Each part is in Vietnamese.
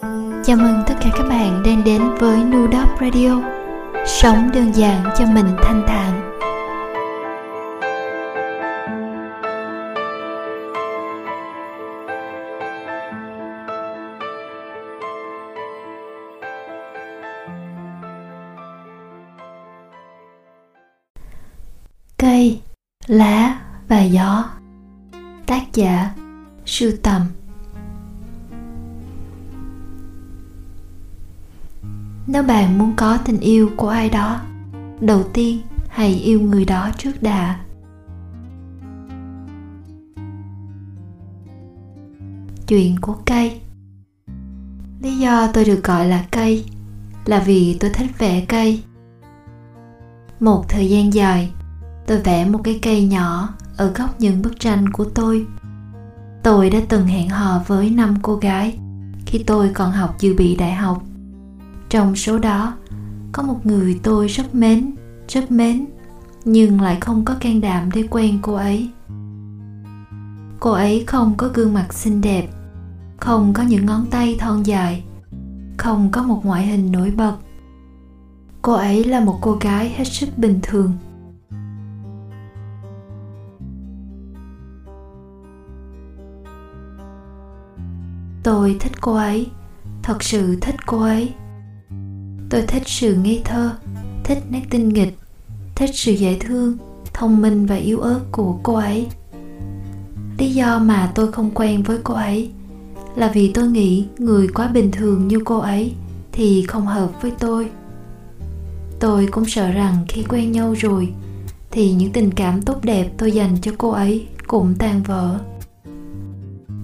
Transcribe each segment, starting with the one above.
Chào mừng tất cả các bạn đang đến với Nudop Radio. Sống đơn giản cho mình thanh thản. Cây, lá và gió. Tác giả Sưu tầm. Nếu bạn muốn có tình yêu của ai đó, đầu tiên hãy yêu người đó trước đã. Chuyện của cây. Lý do tôi được gọi là cây là vì tôi thích vẽ cây. Một thời gian dài, tôi vẽ một cái cây nhỏ ở góc những bức tranh của tôi. Tôi đã từng hẹn hò với năm cô gái khi tôi còn học dự bị đại học trong số đó, có một người tôi rất mến rất mến, nhưng lại không có can đảm để quen cô ấy. Cô ấy không có gương mặt xinh đẹp, không có những ngón tay thon dài, không có một ngoại hình nổi bật. Cô ấy là một cô gái hết sức bình thường. Tôi thích cô ấy, thật sự thích cô ấy tôi thích sự ngây thơ, thích nét tinh nghịch, thích sự dễ thương, thông minh và yếu ớt của cô ấy. Lý do mà tôi không quen với cô ấy là vì tôi nghĩ người quá bình thường như cô ấy thì không hợp với tôi. Tôi cũng sợ rằng khi quen nhau rồi thì những tình cảm tốt đẹp tôi dành cho cô ấy cũng tan vỡ.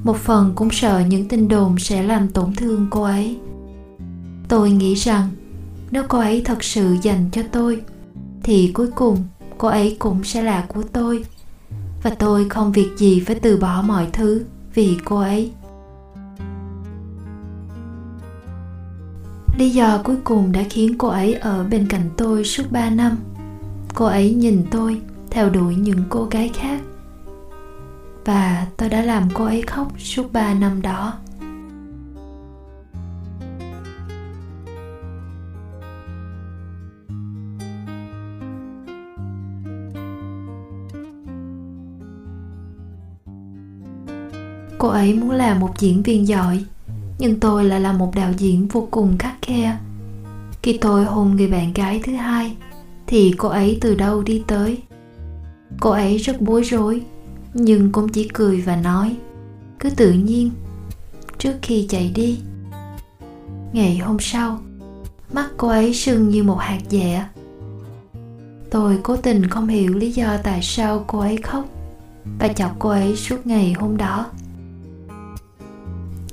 Một phần cũng sợ những tin đồn sẽ làm tổn thương cô ấy. Tôi nghĩ rằng nếu cô ấy thật sự dành cho tôi, thì cuối cùng cô ấy cũng sẽ là của tôi. Và tôi không việc gì phải từ bỏ mọi thứ vì cô ấy. Lý do cuối cùng đã khiến cô ấy ở bên cạnh tôi suốt 3 năm. Cô ấy nhìn tôi theo đuổi những cô gái khác. Và tôi đã làm cô ấy khóc suốt 3 năm đó. Cô ấy muốn làm một diễn viên giỏi, nhưng tôi lại là một đạo diễn vô cùng khắc khe. Khi tôi hôn người bạn gái thứ hai, thì cô ấy từ đâu đi tới? Cô ấy rất bối rối, nhưng cũng chỉ cười và nói, cứ tự nhiên, trước khi chạy đi. Ngày hôm sau, mắt cô ấy sưng như một hạt dẻ. Tôi cố tình không hiểu lý do tại sao cô ấy khóc và chọc cô ấy suốt ngày hôm đó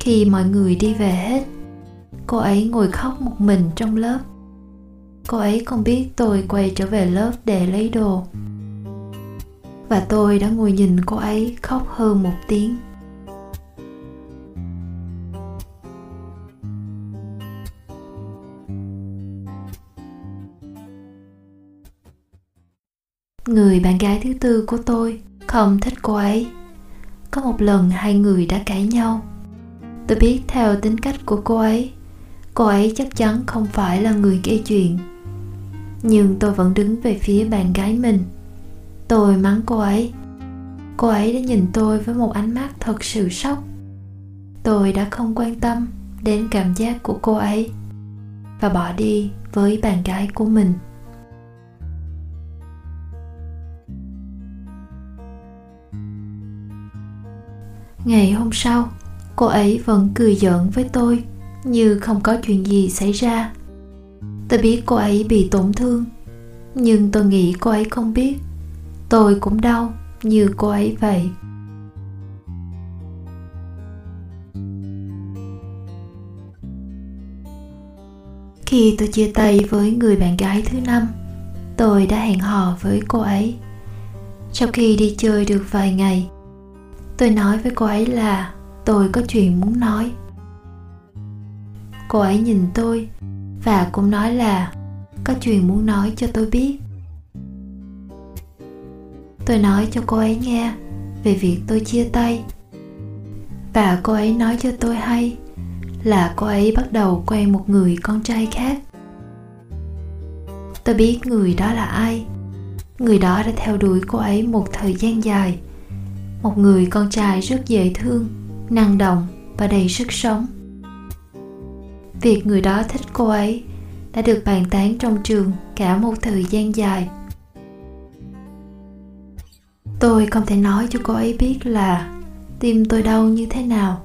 khi mọi người đi về hết. Cô ấy ngồi khóc một mình trong lớp. Cô ấy không biết tôi quay trở về lớp để lấy đồ. Và tôi đã ngồi nhìn cô ấy khóc hơn một tiếng. Người bạn gái thứ tư của tôi không thích cô ấy. Có một lần hai người đã cãi nhau tôi biết theo tính cách của cô ấy cô ấy chắc chắn không phải là người gây chuyện. Nhưng tôi vẫn đứng về phía bạn gái mình. Tôi mắng cô ấy. Cô ấy đã nhìn tôi với một ánh mắt thật sự sốc. Tôi đã không quan tâm đến cảm giác của cô ấy và bỏ đi với bạn gái của mình. Ngày hôm sau cô ấy vẫn cười giỡn với tôi, như không có chuyện gì xảy ra. Tôi biết cô ấy bị tổn thương, nhưng tôi nghĩ cô ấy không biết. Tôi cũng đau như cô ấy vậy. Khi tôi chia tay với người bạn gái thứ năm, tôi đã hẹn hò với cô ấy. Sau khi đi chơi được vài ngày, tôi nói với cô ấy là tôi có chuyện muốn nói. Cô ấy nhìn tôi và cũng nói là có chuyện muốn nói cho tôi biết. Tôi nói cho cô ấy nghe về việc tôi chia tay. Và cô ấy nói cho tôi hay là cô ấy bắt đầu quen một người con trai khác. Tôi biết người đó là ai. Người đó đã theo đuổi cô ấy một thời gian dài. Một người con trai rất dễ thương năng động và đầy sức sống. Việc người đó thích cô ấy đã được bàn tán trong trường cả một thời gian dài. Tôi không thể nói cho cô ấy biết là tim tôi đau như thế nào.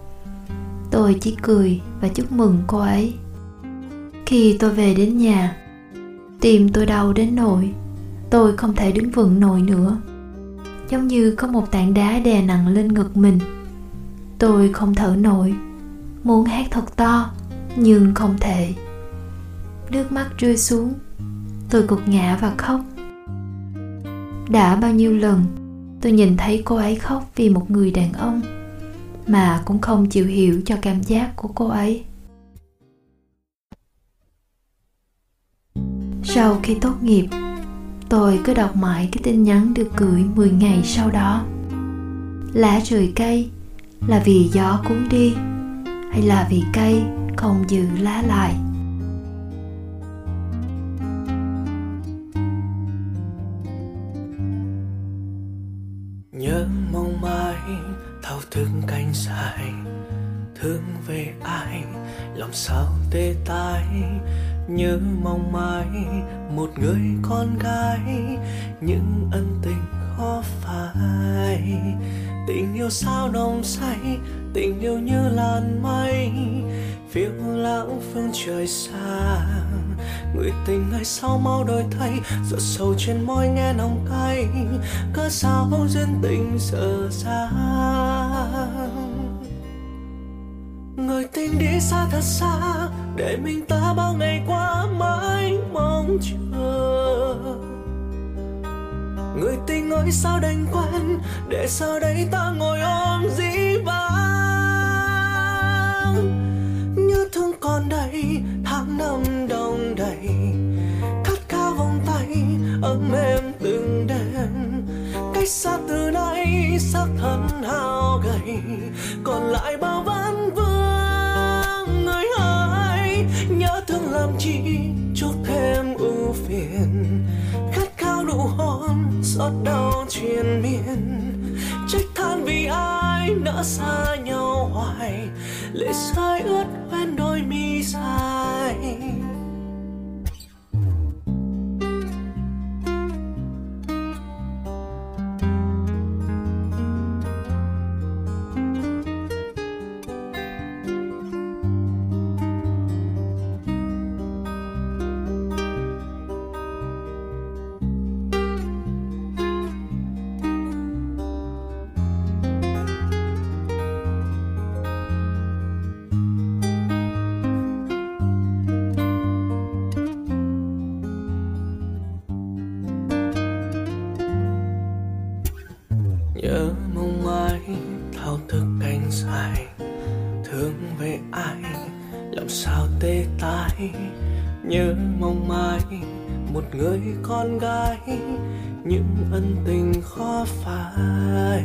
Tôi chỉ cười và chúc mừng cô ấy. Khi tôi về đến nhà, tim tôi đau đến nỗi tôi không thể đứng vững nổi nữa. Giống như có một tảng đá đè nặng lên ngực mình tôi không thở nổi. Muốn hát thật to, nhưng không thể. Nước mắt rơi xuống. Tôi gục ngã và khóc. Đã bao nhiêu lần, tôi nhìn thấy cô ấy khóc vì một người đàn ông mà cũng không chịu hiểu cho cảm giác của cô ấy. Sau khi tốt nghiệp, tôi cứ đọc mãi cái tin nhắn được gửi 10 ngày sau đó. Lá rời cây là vì gió cuốn đi hay là vì cây không giữ lá lại? Nhớ mong mai thao thức cánh dài, thương về ai lòng sao tê tái? Nhớ mong mai một người con gái, những ân tình khó phai tình yêu sao nồng say, tình yêu như làn mây. Phiêu lãng phương trời xa, người tình ngày sau mau đổi thay. Giọt sầu trên môi nghe nồng cay, cớ sao duyên tình dở dang? Người tình đi xa thật xa, để mình ta bao ngày qua mãi mong chờ người tình ơi, sao đành quen để giờ đây ta ngồi ôm dĩ vãng. Nhớ thương còn đây, tháng năm đông đầy. Khát khao vòng tay, ấm êm từng đêm. Cách xa từ nay, xác thân hao gầy. Còn lại bao vấn vương, người ơi, nhớ thương làm chi? Xót đau truyền miên. Trách than vì ai nỡ xa nhau hoài. Lệ rơi ướt quen đôi mi dài.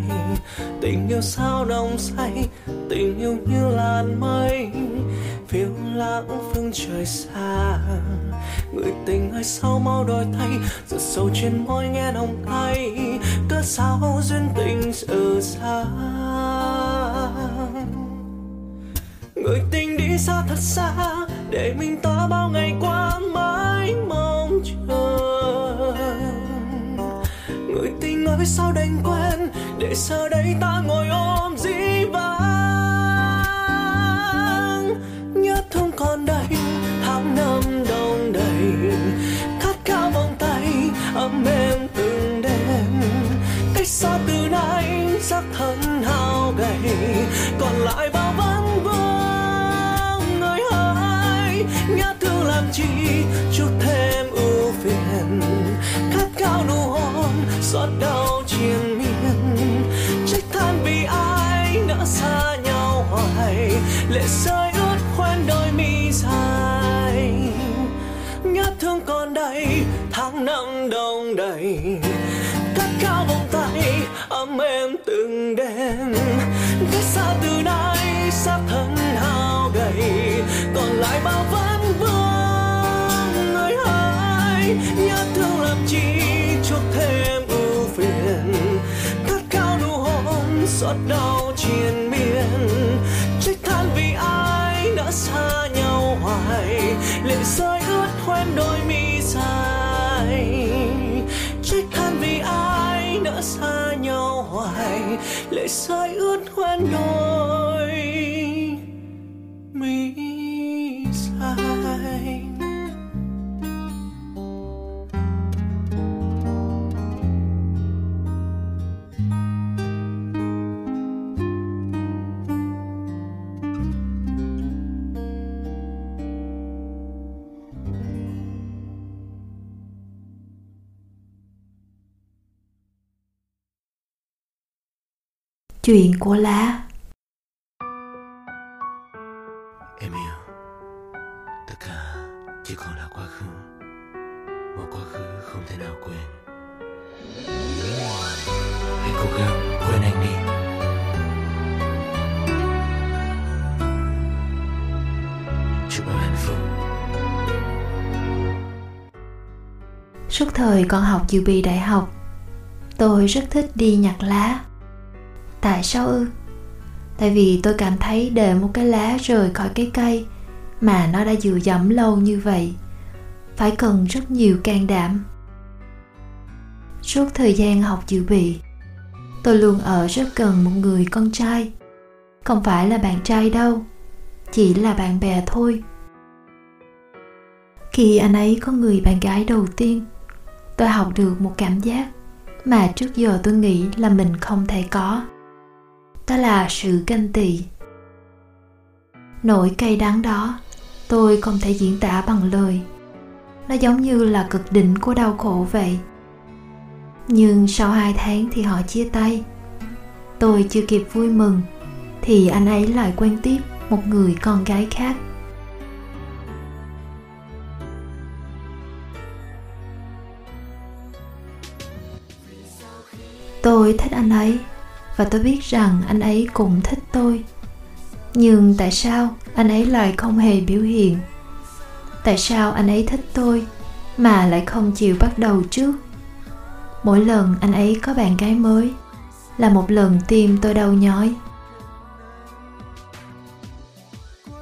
Phai tình yêu sao nồng say, tình yêu như làn mây. Phiêu lãng phương trời xa. Người tình ơi, sao mau đổi thay? Giọt sầu trên môi nghe nồng cay. Cớ sao duyên tình giờ xa? người tình đi xa thật xa, để mình ta bao ngày qua mãi mãi với sao đành quen để giờ đây ta ngồi ôm dĩ quen đôi mi dài. Nhớ thương còn đây, tháng năm đông đầy. Cắt cao vòng tay, ấm em từng đêm. Cách xa từ nay, xác thân hao gầy. Còn lại bao vấn vương người ơi nhớ thương làm chi chuốc thêm ưu phiền. Cắt cao nụ hôn, xót đau triền miên. Lệ rơi ướt hoen đôi mi dài. Trách than vì ai nỡ xa nhau hoài, lệ rơi ướt hoen đôi mi chuyện của lá. Em yêu. Tất cả chỉ còn là quá khứ. Một quá khứ không thể nào quên. Hãy cố gắng quên anh đi. Chúc em hạnh phúc. Suốt thời còn học dự bị đại học tôi rất thích đi nhặt lá tại sao ư? Tại vì tôi cảm thấy để một cái lá rời khỏi cái cây mà nó đã dựa dẫm lâu như vậy, phải cần rất nhiều can đảm. Suốt thời gian học dự bị, tôi luôn ở rất gần một người con trai. Không phải là bạn trai đâu, chỉ là bạn bè thôi. Khi anh ấy có người bạn gái đầu tiên, tôi học được một cảm giác mà trước giờ tôi nghĩ là mình không thể có đó là sự ganh tị. Nỗi cay đắng đó, tôi không thể diễn tả bằng lời. Nó giống như là cực đỉnh của đau khổ vậy. Nhưng sau hai tháng thì họ chia tay. Tôi chưa kịp vui mừng, thì anh ấy lại quen tiếp một người con gái khác. Tôi thích anh ấy và tôi biết rằng anh ấy cũng thích tôi. Nhưng tại sao anh ấy lại không hề biểu hiện? Tại sao anh ấy thích tôi mà lại không chịu bắt đầu trước? Mỗi lần anh ấy có bạn gái mới là một lần tim tôi đau nhói.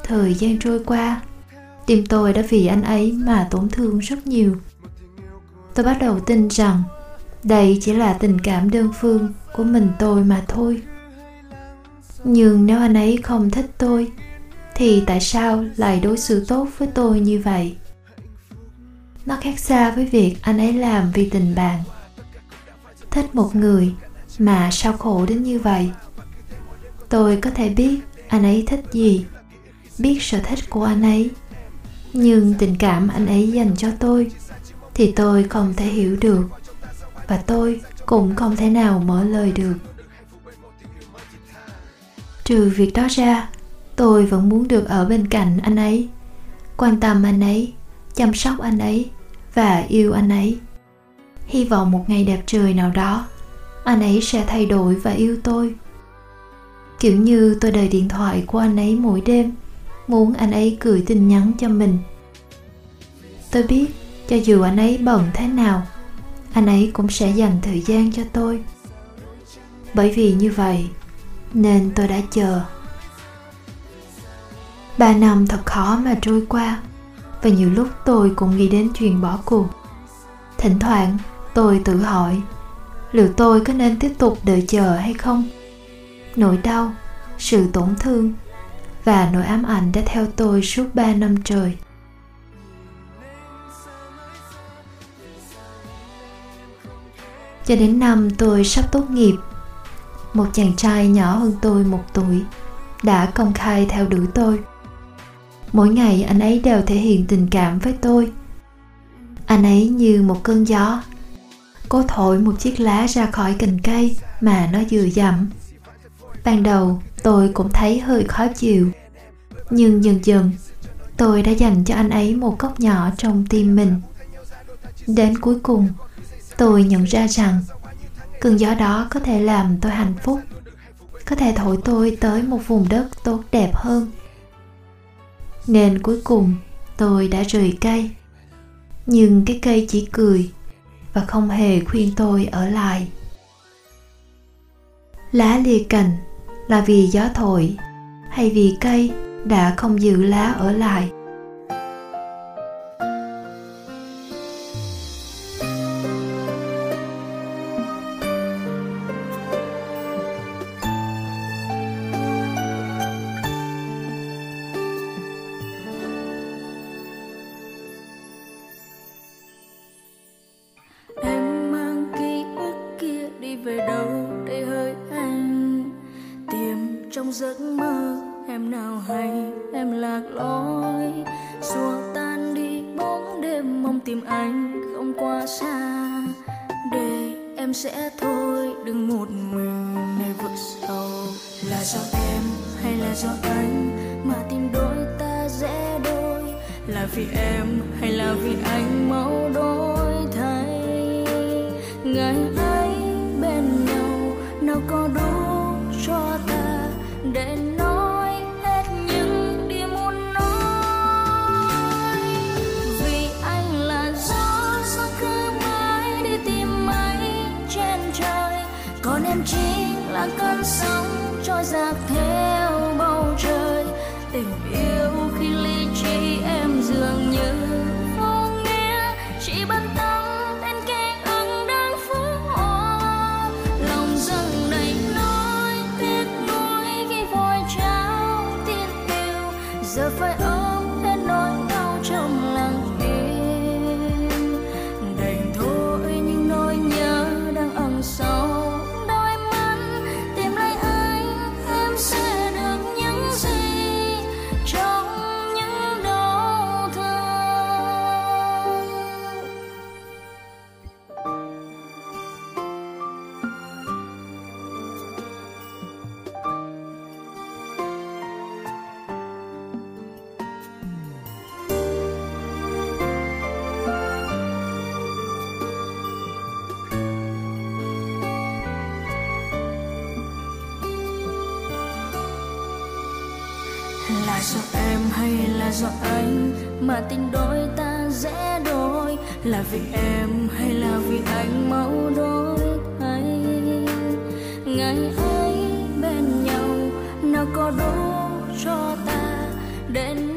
Thời gian trôi qua, tim tôi đã vì anh ấy mà tổn thương rất nhiều. Tôi bắt đầu tin rằng đây chỉ là tình cảm đơn phương của mình tôi mà thôi. Nhưng nếu anh ấy không thích tôi, thì tại sao lại đối xử tốt với tôi như vậy? Nó khác xa với việc anh ấy làm vì tình bạn. Thích một người mà sao khổ đến như vậy? Tôi có thể biết anh ấy thích gì, biết sở thích của anh ấy. Nhưng tình cảm anh ấy dành cho tôi thì tôi không thể hiểu được. Và tôi cũng không thể nào mở lời được. Trừ việc đó ra, tôi vẫn muốn được ở bên cạnh anh ấy, quan tâm anh ấy, chăm sóc anh ấy và yêu anh ấy. Hy vọng một ngày đẹp trời nào đó, anh ấy sẽ thay đổi và yêu tôi. Kiểu như tôi đợi điện thoại của anh ấy mỗi đêm, muốn anh ấy gửi tin nhắn cho mình. Tôi biết cho dù anh ấy bận thế nào anh ấy cũng sẽ dành thời gian cho tôi. Bởi vì như vậy, nên tôi đã chờ. Ba năm thật khó mà trôi qua, và nhiều lúc tôi cũng nghĩ đến chuyện bỏ cuộc. Thỉnh thoảng, tôi tự hỏi, liệu tôi có nên tiếp tục đợi chờ hay không? Nỗi đau, sự tổn thương và nỗi ám ảnh đã theo tôi suốt ba năm trời. Cho đến năm tôi sắp tốt nghiệp, một chàng trai nhỏ hơn tôi một tuổi đã công khai theo đuổi tôi. Mỗi ngày anh ấy đều thể hiện tình cảm với tôi. Anh ấy như một cơn gió, cố thổi một chiếc lá ra khỏi cành cây mà nó vừa dặm ban đầu tôi cũng thấy hơi khó chịu, nhưng dần dần tôi đã dành cho anh ấy một góc nhỏ trong tim mình. Đến cuối cùng tôi nhận ra rằng cơn gió đó có thể làm tôi hạnh phúc, có thể thổi tôi tới một vùng đất tốt đẹp hơn. Nên cuối cùng, tôi đã rời cây. Nhưng cái cây chỉ cười và không hề khuyên tôi ở lại. Lá lìa cành là vì gió thổi hay vì cây đã không giữ lá ở lại? em chỉ là cơn sóng trôi giạt theo bầu trời. Tình yêu khi ly trí em dường như do em hay là do anh? Mà tình đôi ta dễ đôi. Là vì em hay là vì anh mau đôi thay ngày ấy bên nhau, nào có đủ cho ta? Đến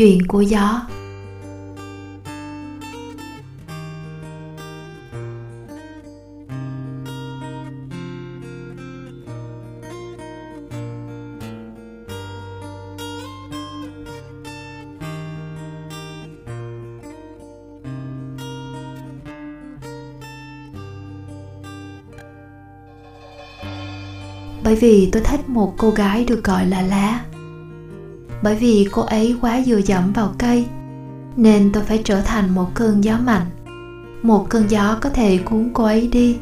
chuyện của gió. Bởi vì tôi thích một cô gái được gọi là lá bởi vì cô ấy quá dựa dẫm vào cây, nên tôi phải trở thành một cơn gió mạnh, một cơn gió có thể cuốn cô ấy đi.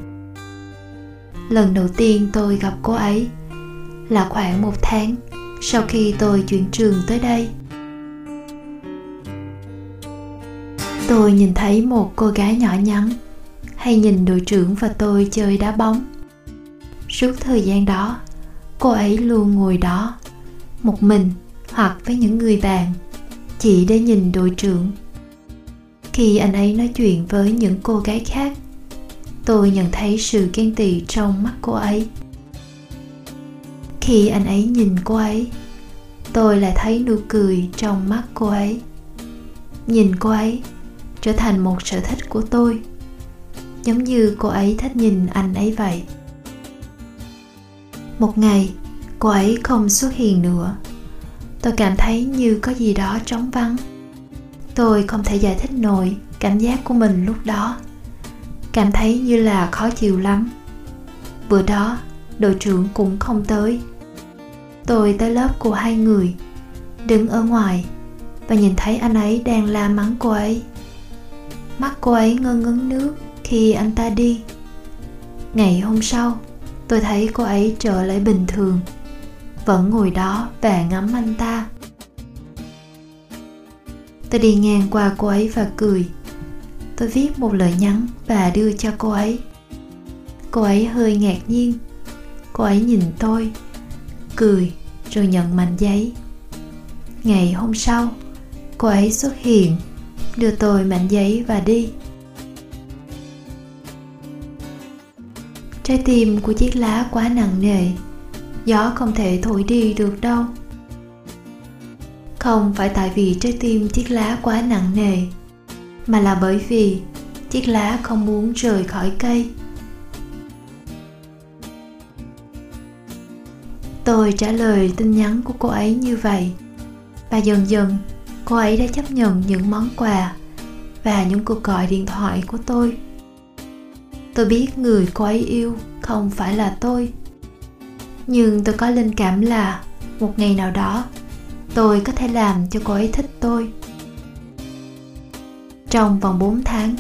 Lần đầu tiên tôi gặp cô ấy là khoảng một tháng sau khi tôi chuyển trường tới đây. Tôi nhìn thấy một cô gái nhỏ nhắn hay nhìn đội trưởng và tôi chơi đá bóng. Suốt thời gian đó, cô ấy luôn ngồi đó, một mình hoặc với những người bạn. Chỉ để nhìn đội trưởng. Khi anh ấy nói chuyện với những cô gái khác, tôi nhận thấy sự ghen tị trong mắt cô ấy. Khi anh ấy nhìn cô ấy, tôi lại thấy nụ cười trong mắt cô ấy. Nhìn cô ấy trở thành một sở thích của tôi, giống như cô ấy thích nhìn anh ấy vậy. Một ngày, cô ấy không xuất hiện nữa tôi cảm thấy như có gì đó trống vắng. Tôi không thể giải thích nổi cảm giác của mình lúc đó. Cảm thấy như là khó chịu lắm. Bữa đó, đội trưởng cũng không tới. Tôi tới lớp của hai người, đứng ở ngoài và nhìn thấy anh ấy đang la mắng cô ấy. Mắt cô ấy ngơ ngấn nước khi anh ta đi. Ngày hôm sau, tôi thấy cô ấy trở lại bình thường vẫn ngồi đó và ngắm anh ta. Tôi đi ngang qua cô ấy và cười. Tôi viết một lời nhắn và đưa cho cô ấy. Cô ấy hơi ngạc nhiên. Cô ấy nhìn tôi, cười rồi nhận mảnh giấy. Ngày hôm sau, cô ấy xuất hiện, đưa tôi mảnh giấy và đi. Trái tim của chiếc lá quá nặng nề gió không thể thổi đi được đâu. Không phải tại vì trái tim chiếc lá quá nặng nề, mà là bởi vì chiếc lá không muốn rời khỏi cây. Tôi trả lời tin nhắn của cô ấy như vậy, và dần dần, cô ấy đã chấp nhận những món quà và những cuộc gọi điện thoại của tôi. Tôi biết người cô ấy yêu không phải là tôi nhưng tôi có linh cảm là một ngày nào đó, tôi có thể làm cho cô ấy thích tôi. Trong vòng 4 tháng,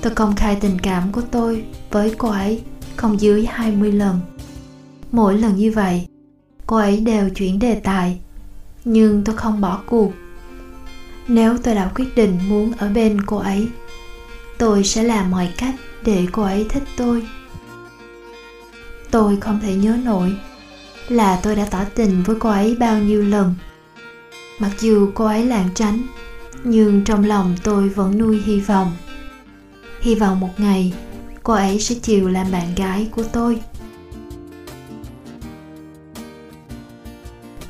tôi công khai tình cảm của tôi với cô ấy không dưới 20 lần. Mỗi lần như vậy, cô ấy đều chuyển đề tài, nhưng tôi không bỏ cuộc. Nếu tôi đã quyết định muốn ở bên cô ấy, tôi sẽ làm mọi cách để cô ấy thích tôi. Tôi không thể nhớ nổi là tôi đã tỏ tình với cô ấy bao nhiêu lần. Mặc dù cô ấy lảng tránh, nhưng trong lòng tôi vẫn nuôi hy vọng. Hy vọng một ngày, cô ấy sẽ chịu làm bạn gái của tôi.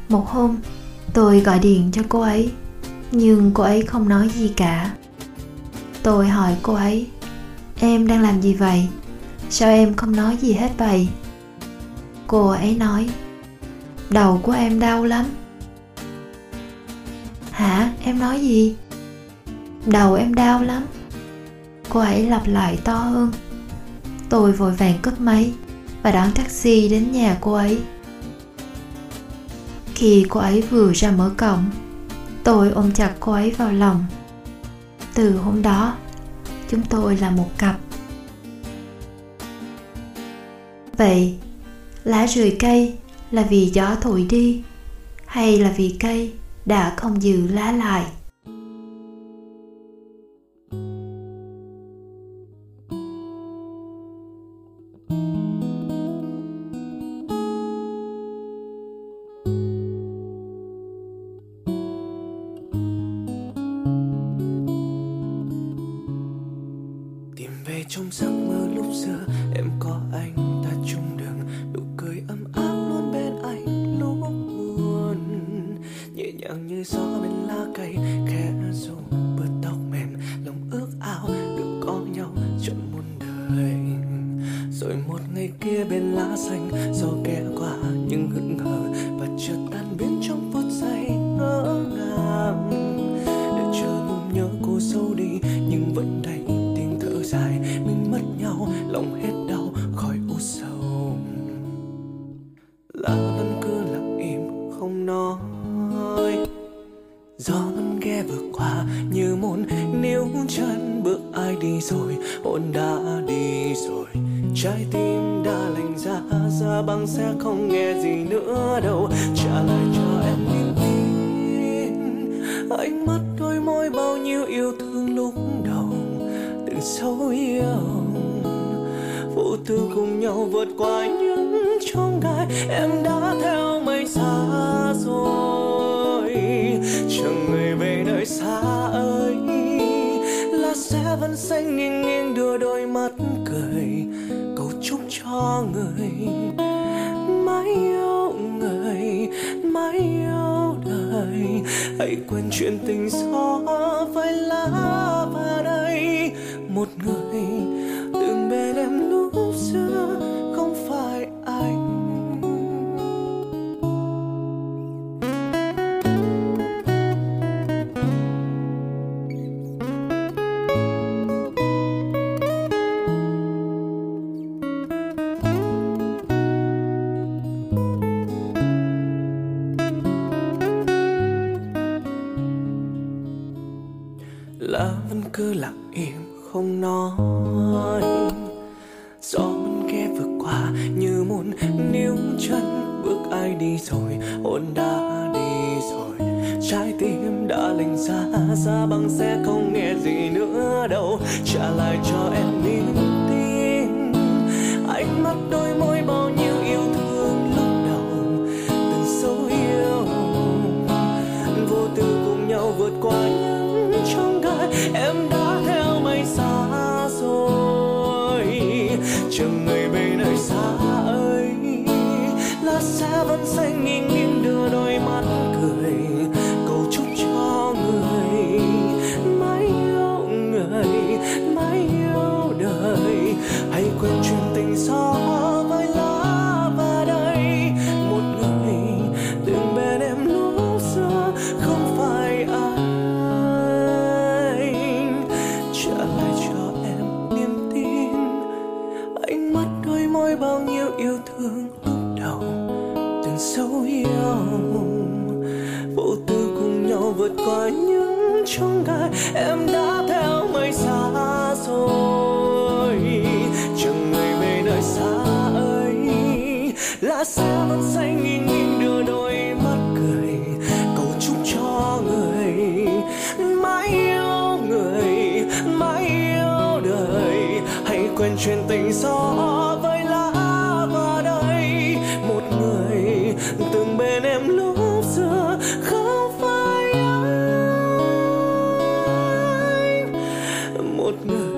Một hôm, tôi gọi điện cho cô ấy, nhưng cô ấy không nói gì cả. Tôi hỏi cô ấy, em đang làm gì vậy? Sao em không nói gì hết vậy? Cô ấy nói đầu của em đau lắm. Hả? Em nói gì? Đầu em đau lắm. Cô ấy lặp lại to hơn. Tôi vội vàng cất máy và đón taxi đến nhà cô ấy. Khi cô ấy vừa ra mở cổng, tôi ôm chặt cô ấy vào lòng. Từ hôm đó, chúng tôi là một cặp. Vậy, lá rười cây là vì gió thổi đi hay là vì cây đã không giữ lá lại? vô sâu đi, nhưng vẫn đầy tiếng thở dài. Mình mất nhau, lòng hết đau, khỏi u sầu. Là vẫn cứ lặng im, không nói. Gió vẫn ghé vừa qua, như muốn níu chân bước ai đi rồi. Hồn đã đi rồi, trái tim đã lạnh ra ra băng sẽ không nghe gì nữa đâu. Trả lại cho em niềm tin, ánh mắt môi bao nhiêu yêu thương lúc đầu, từng sâu yêu vô tư cùng nhau vượt qua những chông gai, em đã theo mây xa rồi. Chẳng người về nơi xa ơi lá sẽ vẫn xanh nghiêng nghiêng đưa đôi mắt cười, cầu chúc cho người mãi yêu hãy quên chuyện tình gió vai lá và đây một người một người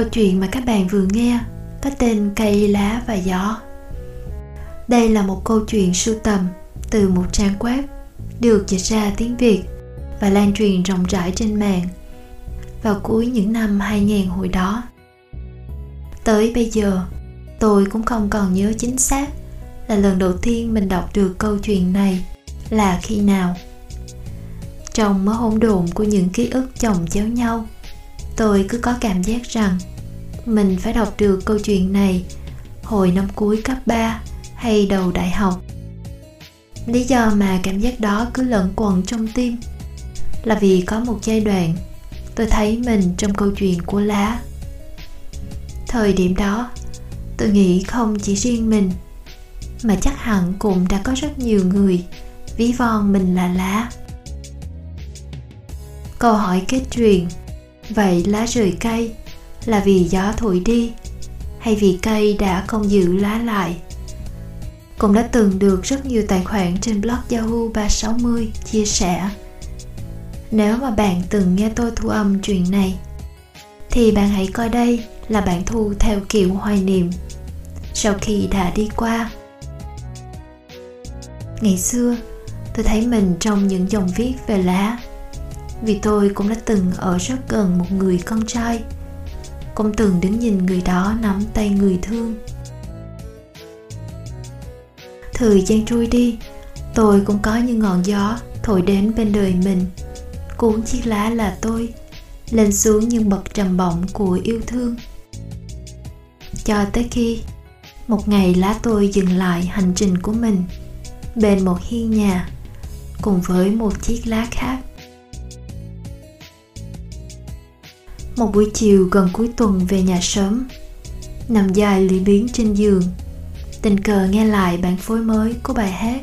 Câu chuyện mà các bạn vừa nghe có tên Cây lá và gió. Đây là một câu chuyện sưu tầm từ một trang web được dịch ra tiếng Việt và lan truyền rộng rãi trên mạng vào cuối những năm 2000 hồi đó. Tới bây giờ, tôi cũng không còn nhớ chính xác là lần đầu tiên mình đọc được câu chuyện này là khi nào. Trong mớ hỗn độn của những ký ức chồng chéo nhau, tôi cứ có cảm giác rằng mình phải đọc được câu chuyện này hồi năm cuối cấp 3 hay đầu đại học. Lý do mà cảm giác đó cứ lẫn quẩn trong tim là vì có một giai đoạn tôi thấy mình trong câu chuyện của lá. Thời điểm đó, tôi nghĩ không chỉ riêng mình mà chắc hẳn cũng đã có rất nhiều người ví von mình là lá. Câu hỏi kết truyền Vậy lá rời cây là vì gió thổi đi hay vì cây đã không giữ lá lại? Cũng đã từng được rất nhiều tài khoản trên blog Yahoo 360 chia sẻ. Nếu mà bạn từng nghe tôi thu âm chuyện này thì bạn hãy coi đây là bạn thu theo kiểu hoài niệm sau khi đã đi qua. Ngày xưa, tôi thấy mình trong những dòng viết về lá vì tôi cũng đã từng ở rất gần một người con trai cũng từng đứng nhìn người đó nắm tay người thương. Thời gian trôi đi, tôi cũng có như ngọn gió thổi đến bên đời mình. Cuốn chiếc lá là tôi, lên xuống những bậc trầm bổng của yêu thương. Cho tới khi một ngày lá tôi dừng lại hành trình của mình bên một hiên nhà cùng với một chiếc lá khác. Một buổi chiều gần cuối tuần về nhà sớm, nằm dài lưỡi biếng trên giường. Tình cờ nghe lại bản phối mới của bài hát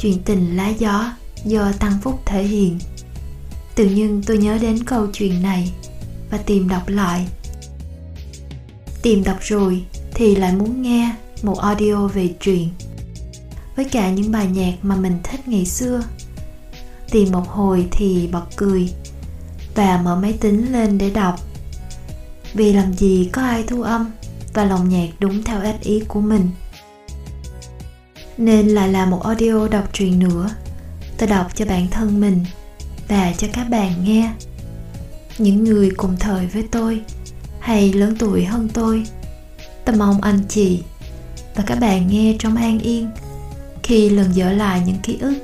chuyện tình lá gió do tăng phúc thể hiện. Tự nhiên tôi nhớ đến câu chuyện này và tìm đọc lại. Tìm đọc rồi thì lại muốn nghe một audio về chuyện. Với cả những bài nhạc mà mình thích ngày xưa. Tìm một hồi thì bật cười và mở máy tính lên để đọc vì làm gì có ai thu âm, và lòng nhạc đúng theo ích ý của mình. Nên lại là một audio đọc truyện nữa. Tôi đọc cho bản thân mình, và cho các bạn nghe. Những người cùng thời với tôi, hay lớn tuổi hơn tôi tôi mong anh chị và các bạn nghe trong an yên khi lần dở lại những ký ức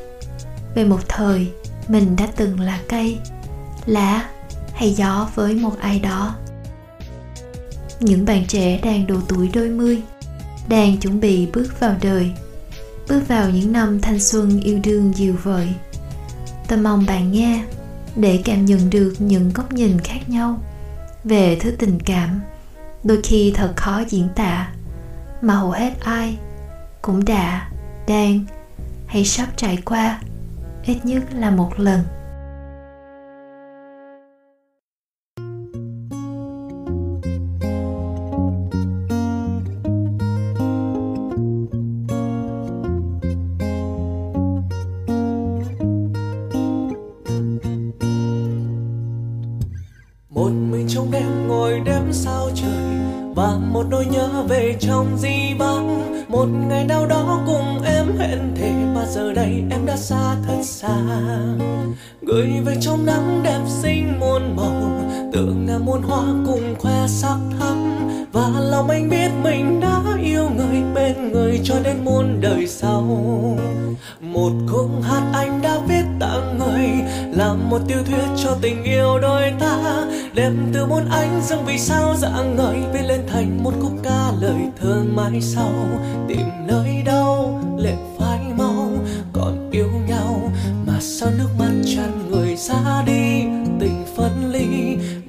về một thời mình đã từng là cây, lá hay gió với một ai đó những bạn trẻ đang độ tuổi đôi mươi, đang chuẩn bị bước vào đời. Bước vào những năm thanh xuân yêu đương dịu vợi. Tôi mong bạn nghe để cảm nhận được những góc nhìn khác nhau về thứ tình cảm. Đôi khi thật khó diễn tả, mà hầu hết ai cũng đã, đang hay sắp trải qua, ít nhất là một lần. Một đôi nhớ về trong di vắng. Một ngày nào đó cùng em hẹn thề, mà giờ đây em đã xa thật xa. Gửi về trong nắng đẹp xinh muôn màu tưởng ngàn muôn hoa cùng khoe sắc thắm. Và lòng anh biết mình đã yêu người bên người cho đến muôn đời sau. Một khúc hát anh đã viết tặng người là một tiêu thuyết cho tình yêu đôi ta. Đem từ muôn ánh dâng vì sao dạng ngời, viết lên thành một khúc ca lời thơ mãi sau. Tìm nơi đâu, lệ phai mau, còn yêu nhau. Mà sao nước mắt tràn người ra đi?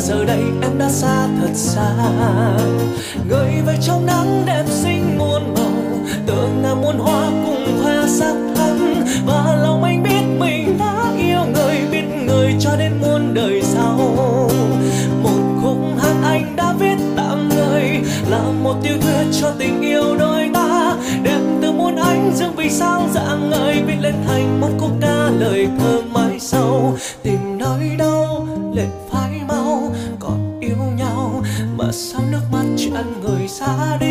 giờ đây em đã xa thật xa. Gửi về trong nắng đẹp xinh muôn màu, tưởng là muôn hoa cùng hoa sắc thắm. Và lòng anh biết mình đã yêu người, biết người cho đến muôn đời sau. Một khúc hát anh đã viết tặng người là một tiêu thuyết cho tình yêu đôi ta. Đẹp từ muôn ánh dương vì sao dạng ngời, viết lên thành một khúc ca lời thơ mãi sau. Tràn